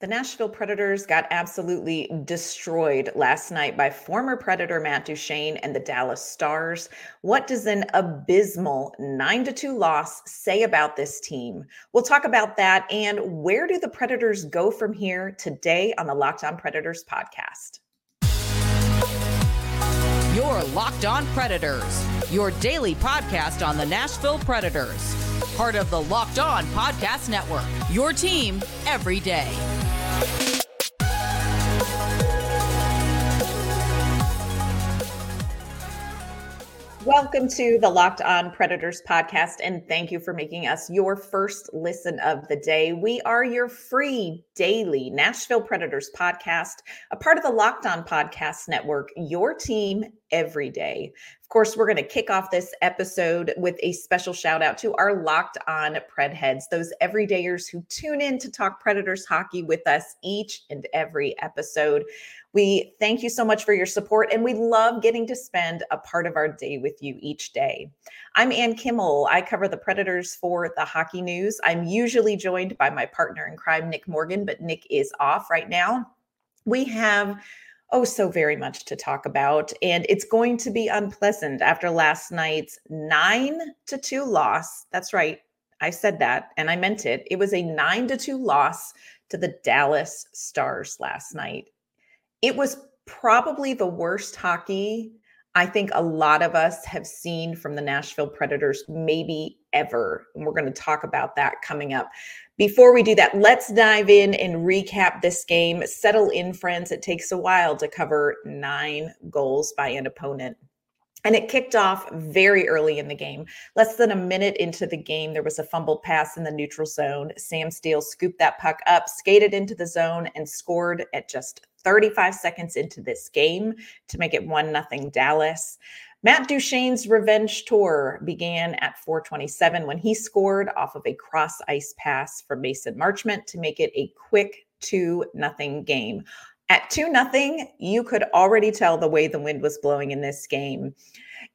The Nashville Predators got absolutely destroyed last night by former Predator Matt Duchene and the Dallas Stars. What does an abysmal 9 to 2 loss say about this team? We'll talk about that and where do the Predators go from here today on the Locked On Predators podcast. Your Locked On Predators, your daily podcast on the Nashville Predators. Part of the Locked On Podcast Network. Your team every day. Welcome to the Locked On Predators podcast, and thank you for making us your first listen of the day. We are your free daily Nashville Predators podcast, a part of the Locked On Podcast Network, your team every day. Of course, we're going to kick off this episode with a special shout out to our Locked On Pred heads, those everydayers who tune in to talk Predators hockey with us each and every episode. We thank you so much for your support, and we love getting to spend a part of our day with you each day. I'm Ann Kimmel. I cover the Predators for the Hockey News. I'm usually joined by my partner in crime, Nick Morgan, but Nick is off right now. We have oh so very much to talk about and it's going to be unpleasant after last night's 9 to 2 loss that's right i said that and i meant it it was a 9 to 2 loss to the dallas stars last night it was probably the worst hockey I think a lot of us have seen from the Nashville Predators, maybe ever. And we're going to talk about that coming up. Before we do that, let's dive in and recap this game. Settle in, friends. It takes a while to cover nine goals by an opponent. And it kicked off very early in the game. Less than a minute into the game, there was a fumbled pass in the neutral zone. Sam Steel scooped that puck up, skated into the zone, and scored at just 35 seconds into this game to make it 1 nothing Dallas. Matt Duchene's revenge tour began at 427 when he scored off of a cross ice pass from Mason Marchment to make it a quick 2 nothing game. At 2 nothing, you could already tell the way the wind was blowing in this game.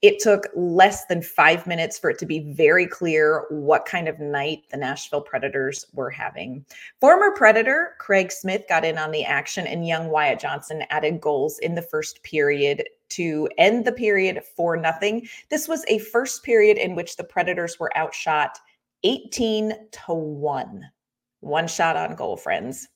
It took less than five minutes for it to be very clear what kind of night the Nashville Predators were having. Former Predator Craig Smith got in on the action, and young Wyatt Johnston added goals in the first period to end the period for nothing. This was a first period in which the Predators were outshot 18 to 1. One shot on goal, friends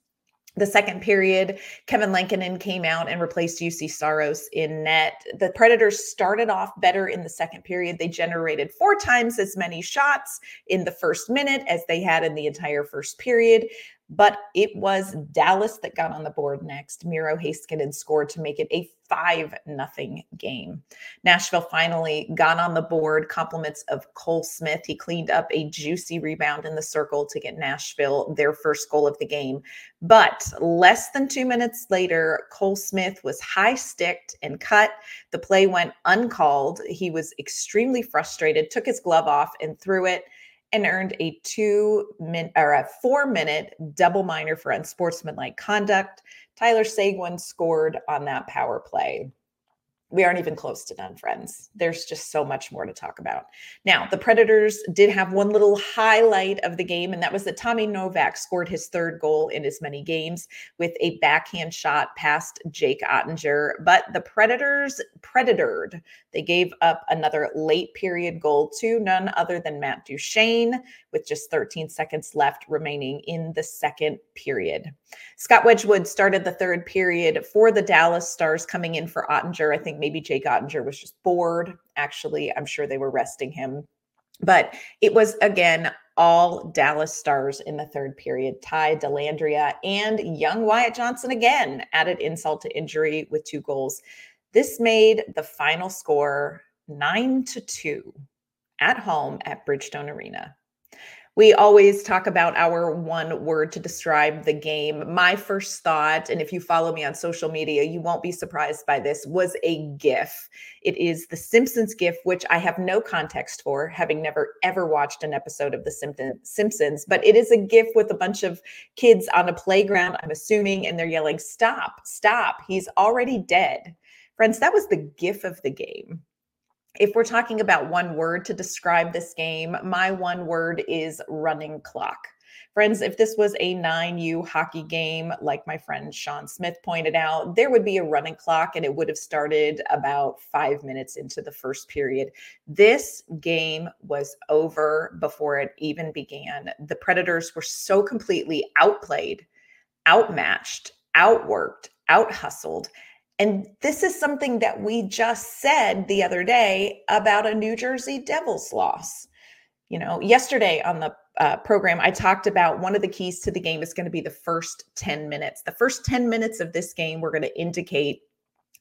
the second period, Kevin Lankinen came out and replaced Juuse Saros in net. The Predators started off better in the second period. They generated four times as many shots in the first minute as they had in the entire first period but it was Dallas that got on the board next. Miro Heiskanen scored to make it a 5 nothing game. Nashville finally got on the board. Compliments of Cole Smith. He cleaned up a juicy rebound in the circle to get Nashville their first goal of the game. But less than two minutes later, Cole Smith was high sticked and cut. The play went uncalled. He was extremely frustrated, took his glove off and threw it and earned a two min or a four minute double minor for unsportsmanlike conduct. Tyler Seguin scored on that power play we aren't even close to done, friends. There's just so much more to talk about. Now, the Predators did have one little highlight of the game, and that was that Tommy Novak scored his third goal in as many games with a backhand shot past Jake Oettinger. But the Predators predatored. They gave up another late period goal to none other than Matt Duchene with just 13 seconds left remaining in the second period. Scott Wedgewood started the third period for the Dallas Stars coming in for Oettinger. I think think maybe Jake Oettinger was just bored. Actually, I'm sure they were resting him. But it was again all Dallas stars in the third period. Ty Dellandrea and young Wyatt Johnston again added insult to injury with two goals. This made the final score nine to two at home at Bridgestone Arena. We always talk about our one word to describe the game. My first thought, and if you follow me on social media, you won't be surprised by this, was a GIF. It is the Simpsons GIF, which I have no context for, having never ever watched an episode of The Simpsons, but it is a GIF with a bunch of kids on a playground, I'm assuming, and they're yelling, Stop, stop, he's already dead. Friends, that was the GIF of the game if we're talking about one word to describe this game, my one word is running clock. Friends, if this was a 9U hockey game, like my friend Sean Smith pointed out, there would be a running clock and it would have started about five minutes into the first period. This game was over before it even began. The Predators were so completely outplayed, outmatched, outworked, out hustled. And this is something that we just said the other day about a New Jersey Devils loss. You know, yesterday on the uh, program, I talked about one of the keys to the game is going to be the first 10 minutes. The first 10 minutes of this game, we're going to indicate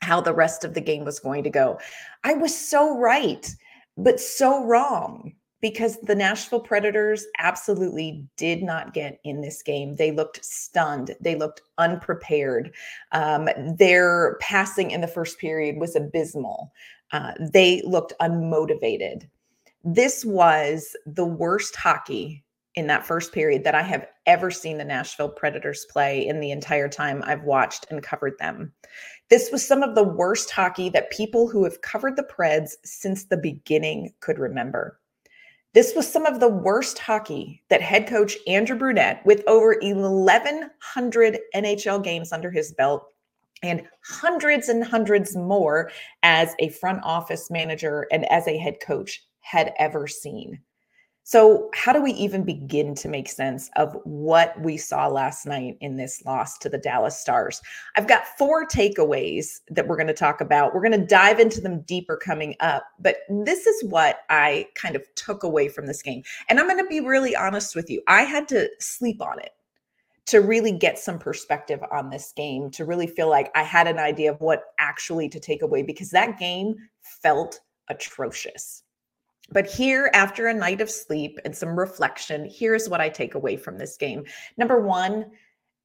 how the rest of the game was going to go. I was so right, but so wrong because the Nashville Predators absolutely did not get in this game. They looked stunned, they looked unprepared. Um, their passing in the first period was abysmal. Uh, they looked unmotivated. This was the worst hockey in that first period that I have ever seen the Nashville Predators play in the entire time I've watched and covered them. This was some of the worst hockey that people who have covered the Preds since the beginning could remember. This was some of the worst hockey that head coach Andrew Brunette, with over 1,100 NHL games under his belt and hundreds and hundreds more as a front office manager and as a head coach, had ever seen. So, how do we even begin to make sense of what we saw last night in this loss to the Dallas Stars? I've got four takeaways that we're going to talk about. We're going to dive into them deeper coming up, but this is what I kind of took away from this game. And I'm going to be really honest with you. I had to sleep on it to really get some perspective on this game, to really feel like I had an idea of what actually to take away because that game felt atrocious. But here, after a night of sleep and some reflection, here's what I take away from this game. Number one,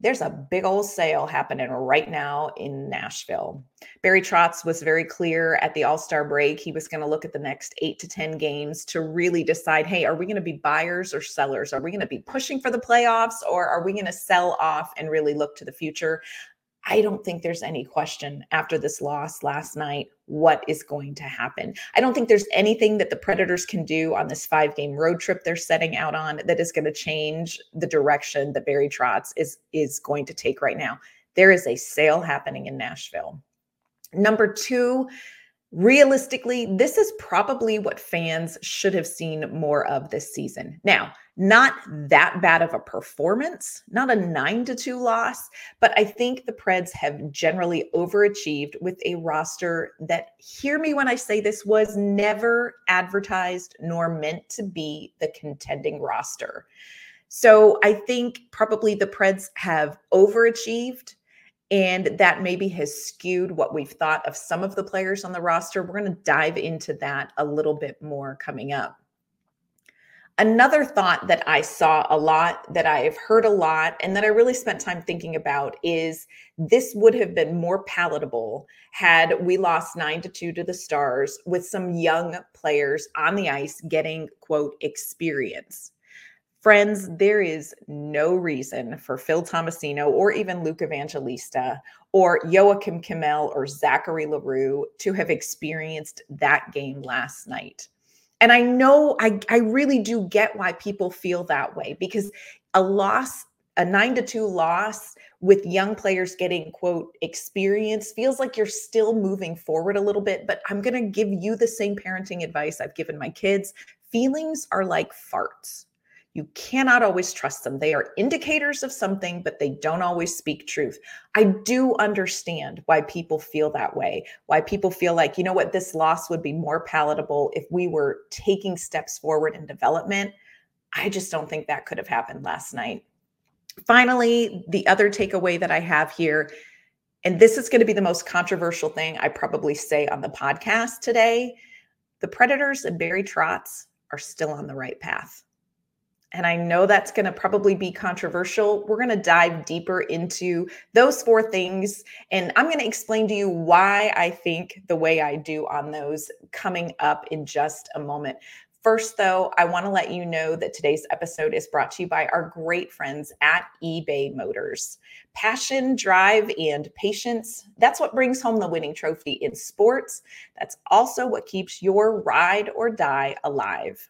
there's a big old sale happening right now in Nashville. Barry Trotz was very clear at the All Star break. He was going to look at the next eight to 10 games to really decide hey, are we going to be buyers or sellers? Are we going to be pushing for the playoffs or are we going to sell off and really look to the future? I don't think there's any question after this loss last night what is going to happen. I don't think there's anything that the Predators can do on this five game road trip they're setting out on that is going to change the direction that Barry Trotz is is going to take right now. There is a sale happening in Nashville. Number 2, realistically, this is probably what fans should have seen more of this season. Now, not that bad of a performance, not a nine to two loss, but I think the Preds have generally overachieved with a roster that, hear me when I say this, was never advertised nor meant to be the contending roster. So I think probably the Preds have overachieved and that maybe has skewed what we've thought of some of the players on the roster. We're going to dive into that a little bit more coming up. Another thought that I saw a lot, that I've heard a lot, and that I really spent time thinking about is this would have been more palatable had we lost nine to two to the Stars with some young players on the ice getting, quote, experience. Friends, there is no reason for Phil Tomasino or even Luke Evangelista or Joakim Kemell or Zachary L'Heureux to have experienced that game last night. And I know I, I really do get why people feel that way because a loss, a nine to two loss with young players getting quote experience feels like you're still moving forward a little bit. But I'm going to give you the same parenting advice I've given my kids. Feelings are like farts you cannot always trust them. They are indicators of something, but they don't always speak truth. I do understand why people feel that way, why people feel like, you know what, this loss would be more palatable if we were taking steps forward in development. I just don't think that could have happened last night. Finally, the other takeaway that I have here, and this is going to be the most controversial thing I probably say on the podcast today the Predators and Barry Trotz are still on the right path and I know that's going to probably be controversial. We're going to dive deeper into those four things. And I'm going to explain to you why I think the way I do on those coming up in just a moment. First, though, I want to let you know that today's episode is brought to you by our great friends at eBay Motors. Passion, drive, and patience that's what brings home the winning trophy in sports. That's also what keeps your ride or die alive.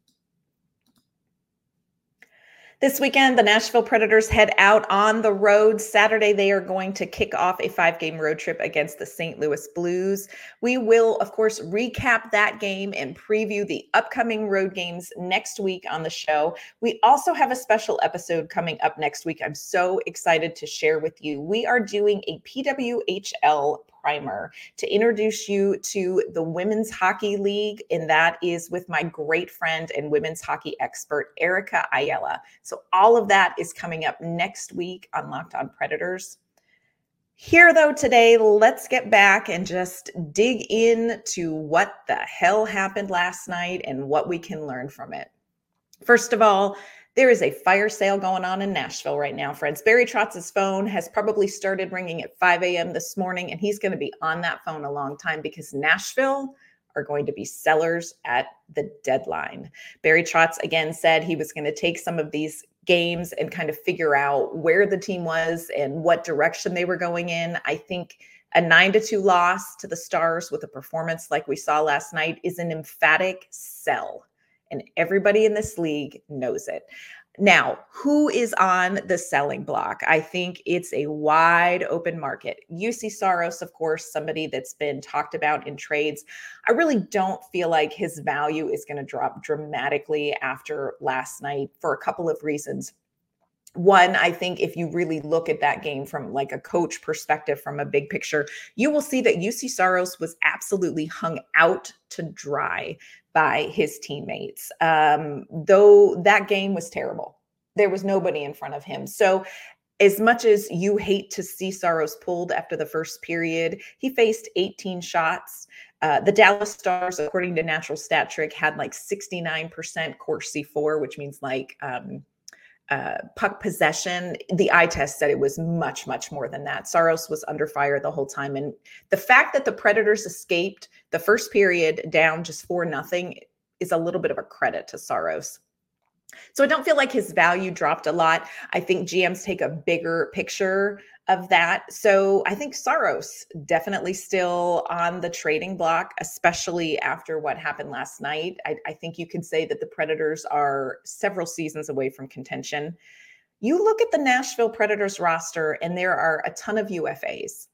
This weekend, the Nashville Predators head out on the road. Saturday, they are going to kick off a five game road trip against the St. Louis Blues. We will, of course, recap that game and preview the upcoming road games next week on the show. We also have a special episode coming up next week. I'm so excited to share with you. We are doing a PWHL primer to introduce you to the Women's Hockey League. And that is with my great friend and women's hockey expert, Erica Ayala. So, all of that is coming up next week on Locked On Predators. Here, though, today, let's get back and just dig in to what the hell happened last night and what we can learn from it. First of all, there is a fire sale going on in Nashville right now, friends. Barry Trotz's phone has probably started ringing at 5 a.m. this morning, and he's going to be on that phone a long time because Nashville are going to be sellers at the deadline. Barry Trotz again said he was going to take some of these games and kind of figure out where the team was and what direction they were going in. I think a 9 to 2 loss to the Stars with a performance like we saw last night is an emphatic sell and everybody in this league knows it. Now, who is on the selling block? I think it's a wide open market. Juuse Saros, of course, somebody that's been talked about in trades. I really don't feel like his value is going to drop dramatically after last night for a couple of reasons one i think if you really look at that game from like a coach perspective from a big picture you will see that Juuse Saros was absolutely hung out to dry by his teammates. Um, though that game was terrible, there was nobody in front of him. So, as much as you hate to see Saros pulled after the first period, he faced 18 shots. Uh, the Dallas Stars, according to Natural Stat Trick, had like 69% Corsi for, which means like um, uh, puck possession, the eye test said it was much, much more than that. Saros was under fire the whole time. And the fact that the Predators escaped the first period down just for nothing is a little bit of a credit to Saros. So I don't feel like his value dropped a lot. I think GMs take a bigger picture of that. So I think Saros definitely still on the trading block, especially after what happened last night. I, I think you can say that the Predators are several seasons away from contention. You look at the Nashville Predators roster, and there are a ton of UFAs.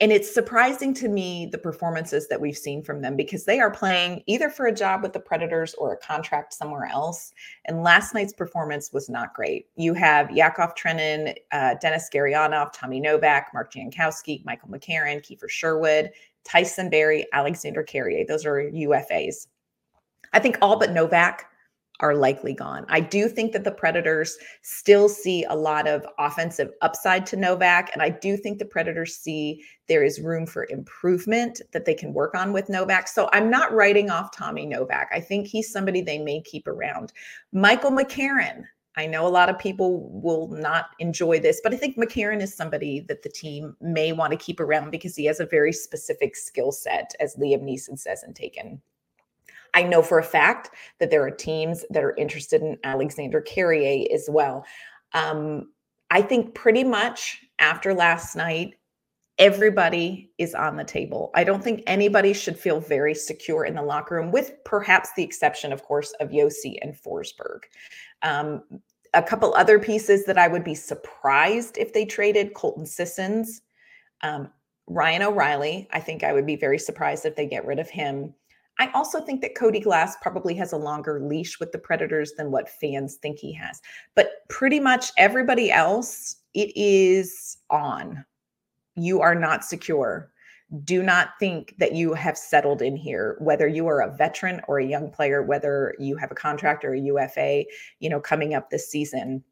And it's surprising to me the performances that we've seen from them because they are playing either for a job with the Predators or a contract somewhere else. And last night's performance was not great. You have Yakov Trenin, uh, Denis Gurianov, Tommy Novak, Mark Jankowski, Michael McCarron, Kiefer Sherwood, Tyson Barrie, Alexander Carrier. Those are UFAs. I think all but Novak are likely gone. I do think that the Predators still see a lot of offensive upside to Novak. And I do think the Predators see there is room for improvement that they can work on with Novak. So I'm not writing off Tommy Novak. I think he's somebody they may keep around. Michael McCarron. I know a lot of people will not enjoy this, but I think McCarron is somebody that the team may want to keep around because he has a very specific skill set, as Liam Neeson says in Taken. I know for a fact that there are teams that are interested in Alexander Carrier as well. Um, I think pretty much after last night, everybody is on the table. I don't think anybody should feel very secure in the locker room, with perhaps the exception, of course, of Josi and Forsberg. Um, a couple other pieces that I would be surprised if they traded Colton Sissons, um, Ryan O'Reilly. I think I would be very surprised if they get rid of him. I also think that Cody Glass probably has a longer leash with the Predators than what fans think he has. But pretty much everybody else, it is on. you are not secure. Do not think that you have settled in here, whether you are a veteran or a young player, whether you have a contract or a UFA, you know, coming up this season.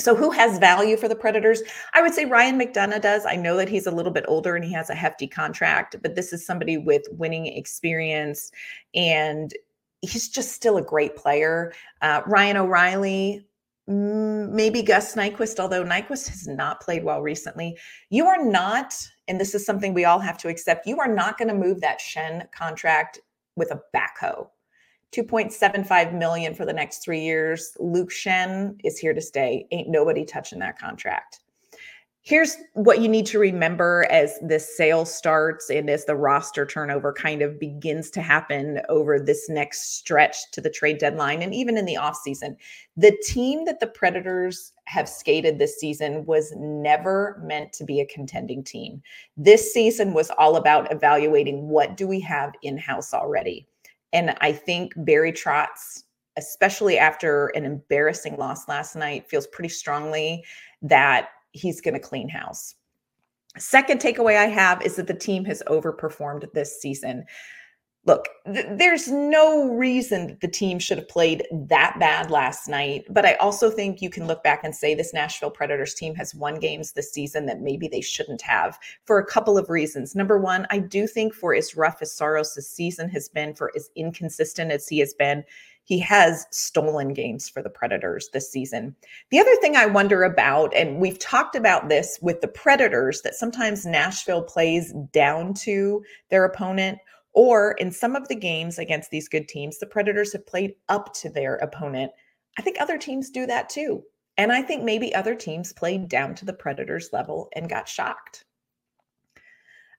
So, who has value for the Predators? I would say Ryan McDonagh does. I know that he's a little bit older and he has a hefty contract, but this is somebody with winning experience and he's just still a great player. Uh, Ryan O'Reilly, maybe Gus Nyquist, although Nyquist has not played well recently. You are not, and this is something we all have to accept, you are not going to move that Schenn contract with a backhoe. 2.75 million for the next three years. Luke Schenn is here to stay. Ain't nobody touching that contract here's what you need to remember as this sale starts and as the roster turnover kind of begins to happen over this next stretch to the trade deadline and even in the offseason. The team that the Predators have skated this season was never meant to be a contending team. This season was all about evaluating what do we have in-house already. And I think Barry Trotz especially after an embarrassing loss last night feels pretty strongly that he's going to clean house. Second takeaway I have is that the team has overperformed this season. Look, th- there's no reason that the team should have played that bad last night, but I also think you can look back and say this Nashville Predators team has won games this season that maybe they shouldn't have for a couple of reasons. Number one, I do think for as rough as Saros' season has been, for as inconsistent as he has been, he has stolen games for the Predators this season. The other thing I wonder about, and we've talked about this with the Predators, that sometimes Nashville plays down to their opponent, or in some of the games against these good teams, the Predators have played up to their opponent. I think other teams do that too. And I think maybe other teams played down to the Predators level and got shocked.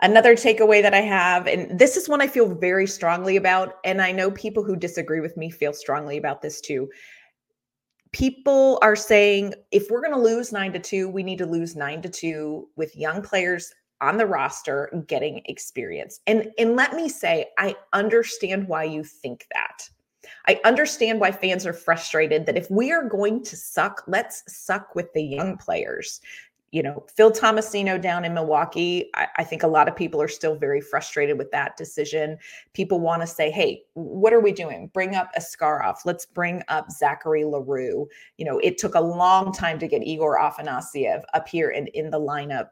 Another takeaway that I have, and this is one I feel very strongly about, and I know people who disagree with me feel strongly about this too. People are saying if we're going to lose nine to two, we need to lose nine to two with young players on the roster getting experience. And and let me say, I understand why you think that. I understand why fans are frustrated that if we are going to suck, let's suck with the young players you know, Phil Tomasino down in Milwaukee, I, I, think a lot of people are still very frustrated with that decision. People want to say, hey, what are we doing? Bring up Askarov. Let's bring up Zachary L'Heureux. You know, it took a long time to get Igor Afanasyev up here and in the lineup.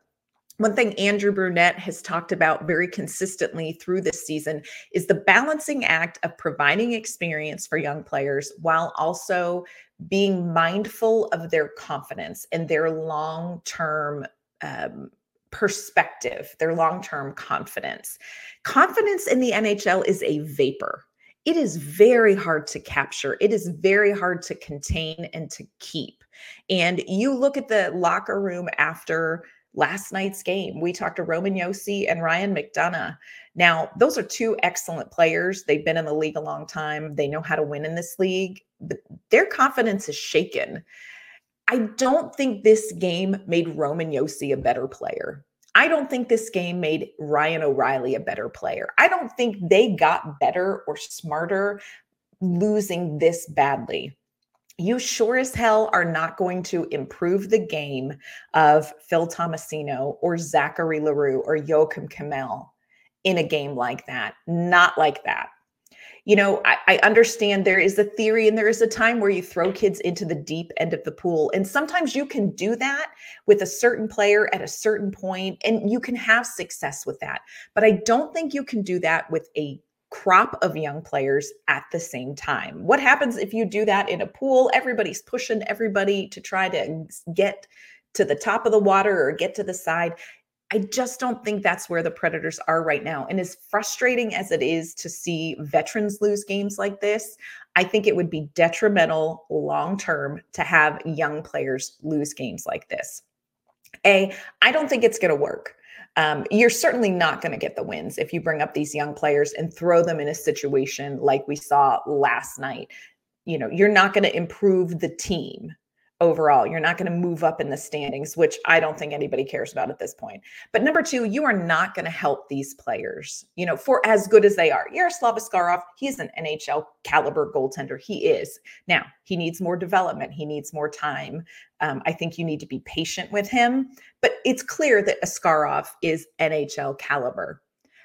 One thing Andrew Brunette has talked about very consistently through this season is the balancing act of providing experience for young players while also being mindful of their confidence and their long term um, perspective, their long term confidence. Confidence in the NHL is a vapor. It is very hard to capture. It is very hard to contain and to keep. And you look at the locker room after last night's game. We talked to Roman Josi and Ryan McDonagh. Now, those are two excellent players. They've been in the league a long time. They know how to win in this league, but their confidence is shaken. I don't think this game made Roman Josi a better player. I don't think this game made Ryan O'Reilly a better player. I don't think they got better or smarter losing this badly you sure as hell are not going to improve the game of Phil Tomasino or Zachary L'Heureux or Joakim Kemell in a game like that. Not like that. You know, I, I, understand there is a theory and there is a time where you throw kids into the deep end of the pool. And sometimes you can do that with a certain player at a certain point, and you can have success with that. But I don't think you can do that with a crop of young players at the same time. What happens if you do that in a pool? Everybody's pushing everybody to try to get to the top of the water or get to the side. I just don't think that's where the Predators are right now. And as frustrating as it is to see veterans lose games like this, I think it would be detrimental long term to have young players lose games like this. A, I don't think it's going to work um, you're certainly not going to get the wins if you bring up these young players and throw them in a situation like we saw last night. You know, you're not going to improve the team overall. You're not going to move up in the standings, which I don't think anybody cares about at this point. But number two, you are not going to help these players, you know, for as good as they are. Yaroslav Askarov, he's an NHL caliber goaltender. He is. Now, he needs more development, he needs more time. Um, I think you need to be patient with him. But it's clear that Askarov is NHL caliber.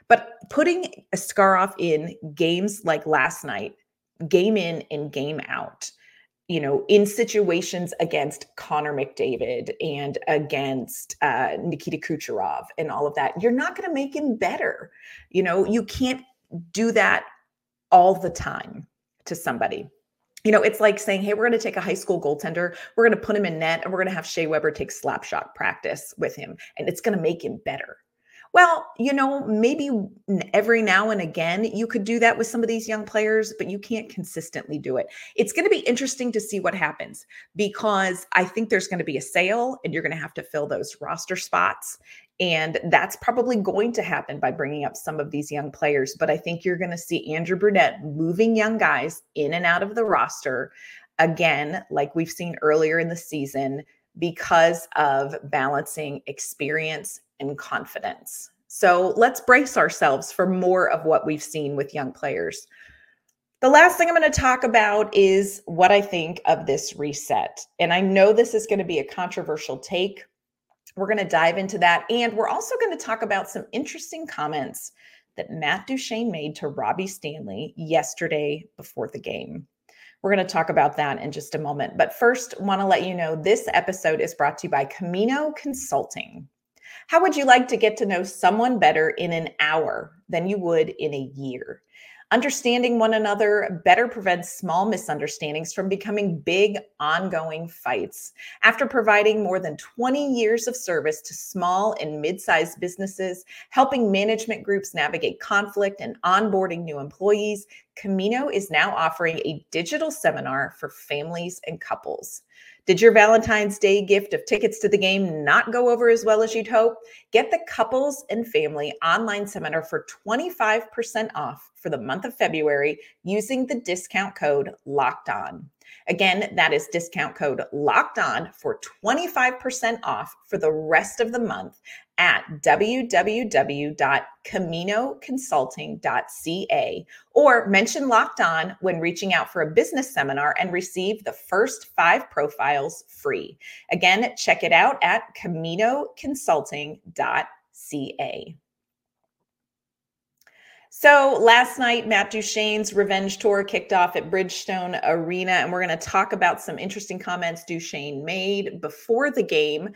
But putting Askarov in games like last night, game in and game out, you know, in situations against Connor McDavid and against uh, Nikita Kucherov and all of that, you're not going to make him better. You know, you can't do that all the time to somebody. You know, it's like saying, hey, we're going to take a high school goaltender, we're going to put him in net, and we're going to have Shea Weber take slap shot practice with him, and it's going to make him better. Well, you know, maybe every now and again you could do that with some of these young players, but you can't consistently do it. It's going to be interesting to see what happens because I think there's going to be a sale and you're going to have to fill those roster spots. And that's probably going to happen by bringing up some of these young players. But I think you're going to see Andrew Brunette moving young guys in and out of the roster again, like we've seen earlier in the season, because of balancing experience and confidence. So let's brace ourselves for more of what we've seen with young players. The last thing I'm going to talk about is what I think of this reset. And I know this is going to be a controversial take. We're going to dive into that. And we're also going to talk about some interesting comments that Matt Duchene made to Robbie Stanley yesterday before the game. We're going to talk about that in just a moment. But first, want to let you know this episode is brought to you by Camino Consulting. How would you like to get to know someone better in an hour than you would in a year? Understanding one another better prevents small misunderstandings from becoming big, ongoing fights. After providing more than 20 years of service to small and mid sized businesses, helping management groups navigate conflict and onboarding new employees, Camino is now offering a digital seminar for families and couples. Did your Valentine's Day gift of tickets to the game not go over as well as you'd hope? Get the couples and family online seminar for 25% off for the month of February using the discount code locked on. Again, that is discount code locked on for 25% off for the rest of the month at www.caminoconsulting.ca or mention locked on when reaching out for a business seminar and receive the first five profiles free. Again, check it out at caminoconsulting.ca. So last night, Matt Duchene's revenge tour kicked off at Bridgestone Arena, and we're going to talk about some interesting comments Duchene made before the game.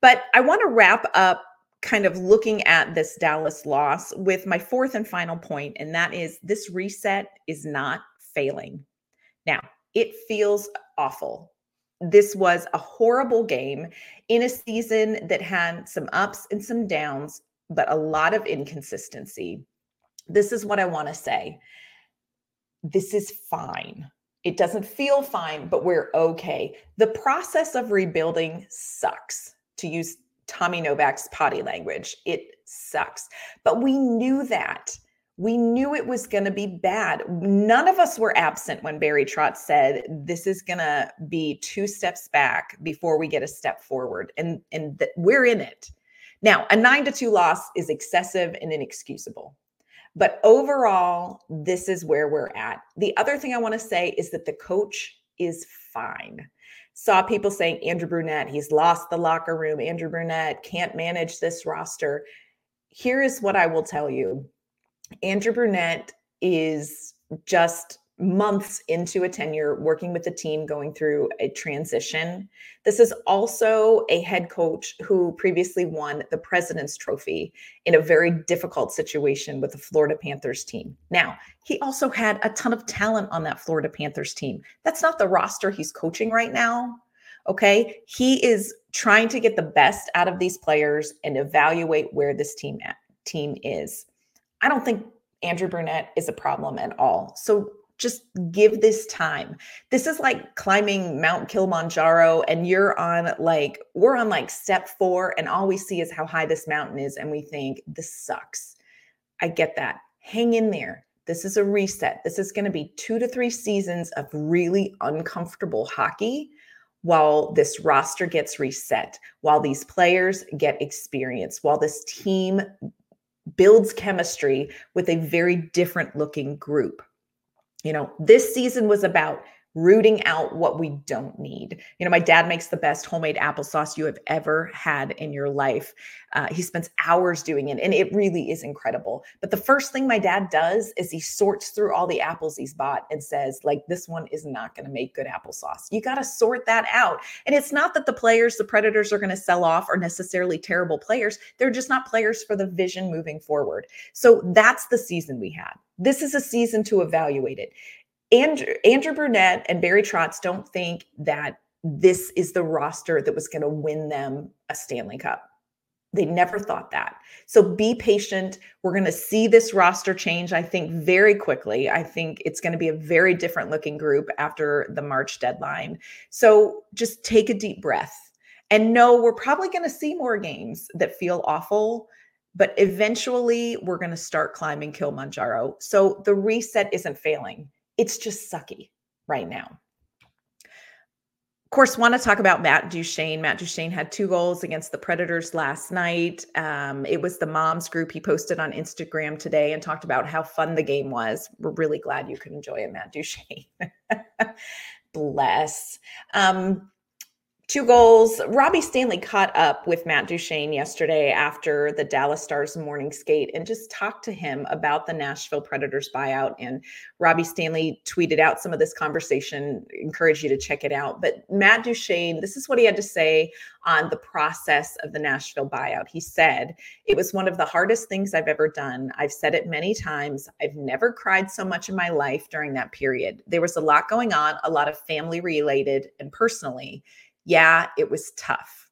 But I want to wrap up kind of looking at this Dallas loss with my fourth and final point, and that is this reset is not failing. Now, it feels awful. This was a horrible game in a season that had some ups and some downs, but a lot of inconsistency this is what I want to say. This is fine. It doesn't feel fine, but we're okay. The process of rebuilding sucks, to use Tommy Novak's potty language. It sucks. But we knew that. We knew it was going to be bad. None of us were absent when Barry Trotz said this is going to be two steps back before we get a step forward. And, and th- we're in it. Now, a nine to two loss is excessive and inexcusable. But overall, this is where we're at. The other thing I want to say is that the coach is fine. Saw people saying Andrew Brunette, he's lost the locker room. Andrew Brunette can't manage this roster. Here is what I will tell you Andrew Brunette is just months into a tenure working with the team going through a transition. This is also a head coach who previously won the President's Trophy in a very difficult situation with the Florida Panthers team. Now, he also had a ton of talent on that Florida Panthers team. That's not the roster he's coaching right now. Okay. He is trying to get the best out of these players and evaluate where this team at, team is. I don't think Andrew Brunette is a problem at all. So just give this time. This is like climbing Mount Kilimanjaro, and you're on like, we're on like step four, and all we see is how high this mountain is. And we think, this sucks. I get that. Hang in there. This is a reset. This is going to be two to three seasons of really uncomfortable hockey. while this roster gets reset, while these players get experience, while this team builds chemistry with a very different looking group. You know, this season was about rooting out what we don't need. You know, my dad makes the best homemade applesauce you have ever had in your life. Uh, he spends hours doing it, and it really is incredible. But the first thing my dad does is he sorts through all the apples he's bought and says, like, this one is not going to make good applesauce. You got to sort that out. And it's not that the players, the Predators are going to sell off are necessarily terrible players. They're just not players for the vision moving forward. So that's the season we had. This is a season to evaluate it. Andrew, Andrew Brunette and Barry Trotz don't think that this is the roster that was going to win them a Stanley Cup. They never thought that. So be patient. We're going to see this roster change, I think, very quickly. I think it's going to be a very different looking group after the March deadline. So just take a deep breath and know we're probably going to see more games that feel awful, but eventually we're going to start climbing Kilimanjaro. So the reset isn't failing it's just sucky right now. Of course, want to talk about Matt Duchene. Matt Duchene had two goals against the Predators last night. Um, it was the moms group he posted on Instagram today and talked about how fun the game was. We're really glad you could enjoy it, Matt Duchene. Bless. Um, Two goals. Robbie Stanley caught up with Matt Duchene yesterday after the Dallas Stars morning skate and just talked to him about the Nashville Predators buyout. And Robbie Stanley tweeted out some of this conversation. Encourage you to check it out. But Matt Duchene, this is what he had to say on the process of the Nashville buyout. He said, It was one of the hardest things I've ever done. I've said it many times. I've never cried so much in my life during that period. There was a lot going on, a lot of family related and personally yeah, it was tough.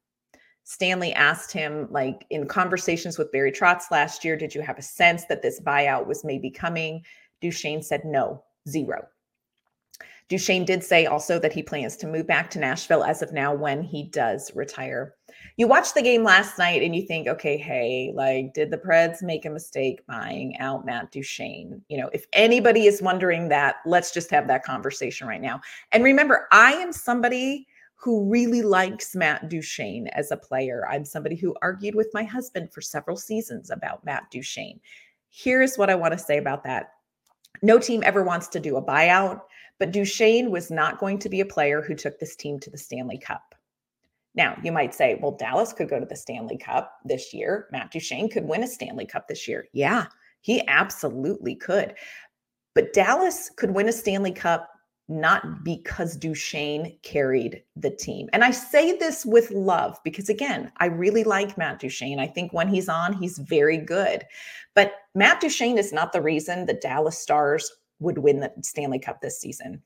Stanley asked him, like in conversations with Barry Trotz last year, did you have a sense that this buyout was maybe coming? Duchene said no, zero. Duchene did say also that he plans to move back to Nashville as of now when he does retire. You watch the game last night and you think, okay, hey, like, did the Preds make a mistake buying out Matt Duchene? You know, if anybody is wondering that, let's just have that conversation right now. And remember, I am somebody who really likes Matt Duchene as a player. I'm somebody who argued with my husband for several seasons about Matt Duchene. Here's what I want to say about that. No team ever wants to do a buyout, but Duchene was not going to be a player who took this team to the Stanley Cup. Now, you might say, well, Dallas could go to the Stanley Cup this year. Matt Duchene could win a Stanley Cup this year. Yeah, he absolutely could. But Dallas could win a Stanley Cup not because Duchene carried the team. And I say this with love because, again, I really like Matt Duchene. I think when he's on, he's very good. But Matt Duchene is not the reason the Dallas Stars would win the Stanley Cup this season.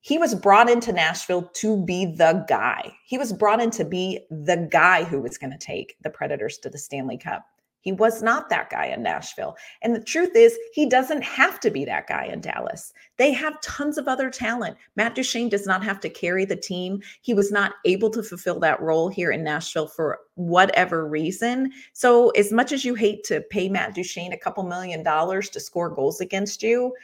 He was brought into Nashville to be the guy. He was brought in to be the guy who was going to take the Predators to the Stanley Cup. He was not that guy in Nashville. And the truth is, he doesn't have to be that guy in Dallas. They have tons of other talent. Matt Duchene does not have to carry the team. He was not able to fulfill that role here in Nashville for whatever reason. So, as much as you hate to pay Matt Duchene a couple million dollars to score goals against you,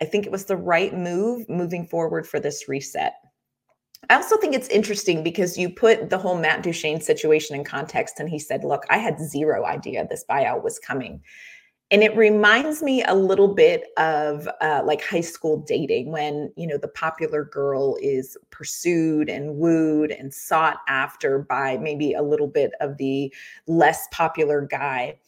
I think it was the right move moving forward for this reset. I also think it's interesting because you put the whole Matt Duchene situation in context, and he said, Look, I had zero idea this buyout was coming. And it reminds me a little bit of uh, like high school dating when, you know, the popular girl is pursued and wooed and sought after by maybe a little bit of the less popular guy.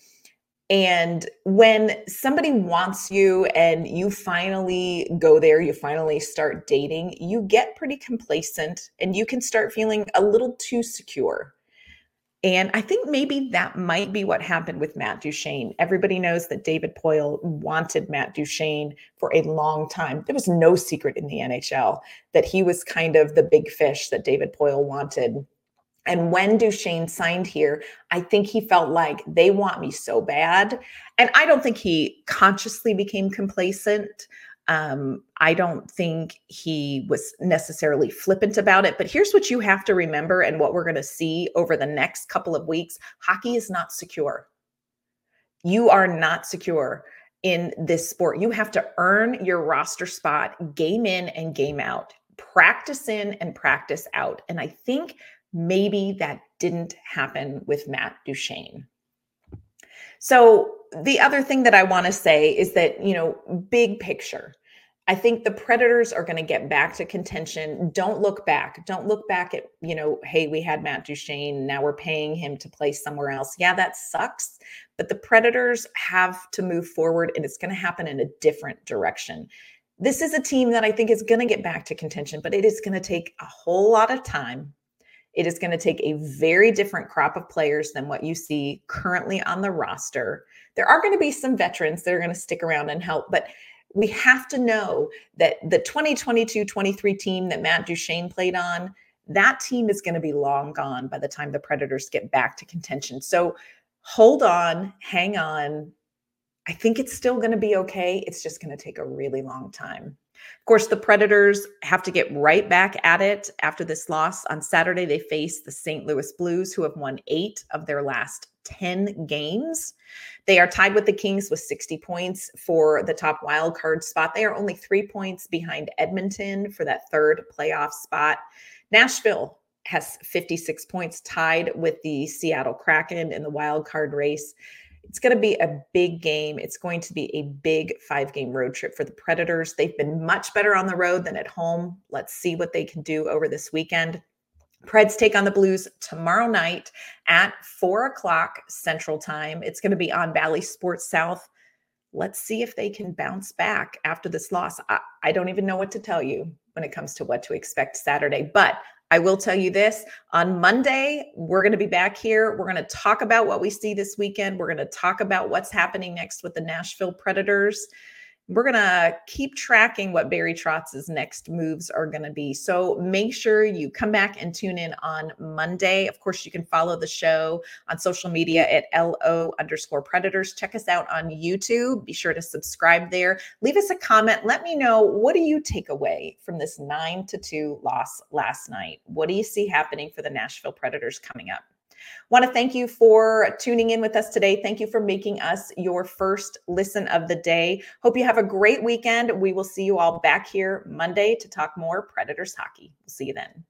And when somebody wants you and you finally go there, you finally start dating, you get pretty complacent and you can start feeling a little too secure. And I think maybe that might be what happened with Matt Duchene. Everybody knows that David Poile wanted Matt Duchene for a long time. There was no secret in the NHL that he was kind of the big fish that David Poile wanted and when Duchene signed here, I think he felt like they want me so bad. And I don't think he consciously became complacent. Um, I don't think he was necessarily flippant about it. But here's what you have to remember and what we're going to see over the next couple of weeks hockey is not secure. You are not secure in this sport. You have to earn your roster spot game in and game out practice in and practice out. And I think maybe that didn't happen with Matt Duchene. So, the other thing that I want to say is that, you know, big picture, I think the Predators are going to get back to contention. Don't look back. Don't look back at, you know, hey, we had Matt Duchene. Now we're paying him to play somewhere else. Yeah, that sucks. But the Predators have to move forward and it's going to happen in a different direction. This is a team that I think is going to get back to contention, but it is going to take a whole lot of time. It is going to take a very different crop of players than what you see currently on the roster. There are going to be some veterans that are going to stick around and help, but we have to know that the 2022 23 team that Matt Duchene played on, that team is going to be long gone by the time the Predators get back to contention. So hold on, hang on. I think it's still going to be okay. It's just going to take a really long time. Of course, the Predators have to get right back at it after this loss. On Saturday, they face the St. Louis Blues, who have won eight of their last 10 games. They are tied with the Kings with 60 points for the top wild card spot. They are only three points behind Edmonton for that third playoff spot. Nashville has 56 points, tied with the Seattle Kraken in the wild card race. It's going to be a big game. It's going to be a big five game road trip for the Predators. They've been much better on the road than at home. Let's see what they can do over this weekend. Preds take on the Blues tomorrow night at four o'clock Central Time. It's going to be on Bally Sports South. Let's see if they can bounce back after this loss. I, I don't even know what to tell you when it comes to what to expect Saturday, but I will tell you this on Monday, we're going to be back here. We're going to talk about what we see this weekend. We're going to talk about what's happening next with the Nashville Predators we're going to keep tracking what Barry Trotz's next moves are going to be. So make sure you come back and tune in on Monday. Of course, you can follow the show on social media at LO underscore predators. Check us out on YouTube. Be sure to subscribe there. Leave us a comment. Let me know what do you take away from this nine to two loss last night? What do you see happening for the Nashville Predators coming up? Want to thank you for tuning in with us today. Thank you for making us your first listen of the day. Hope you have a great weekend. We will see you all back here Monday to talk more Predators hockey. We'll see you then.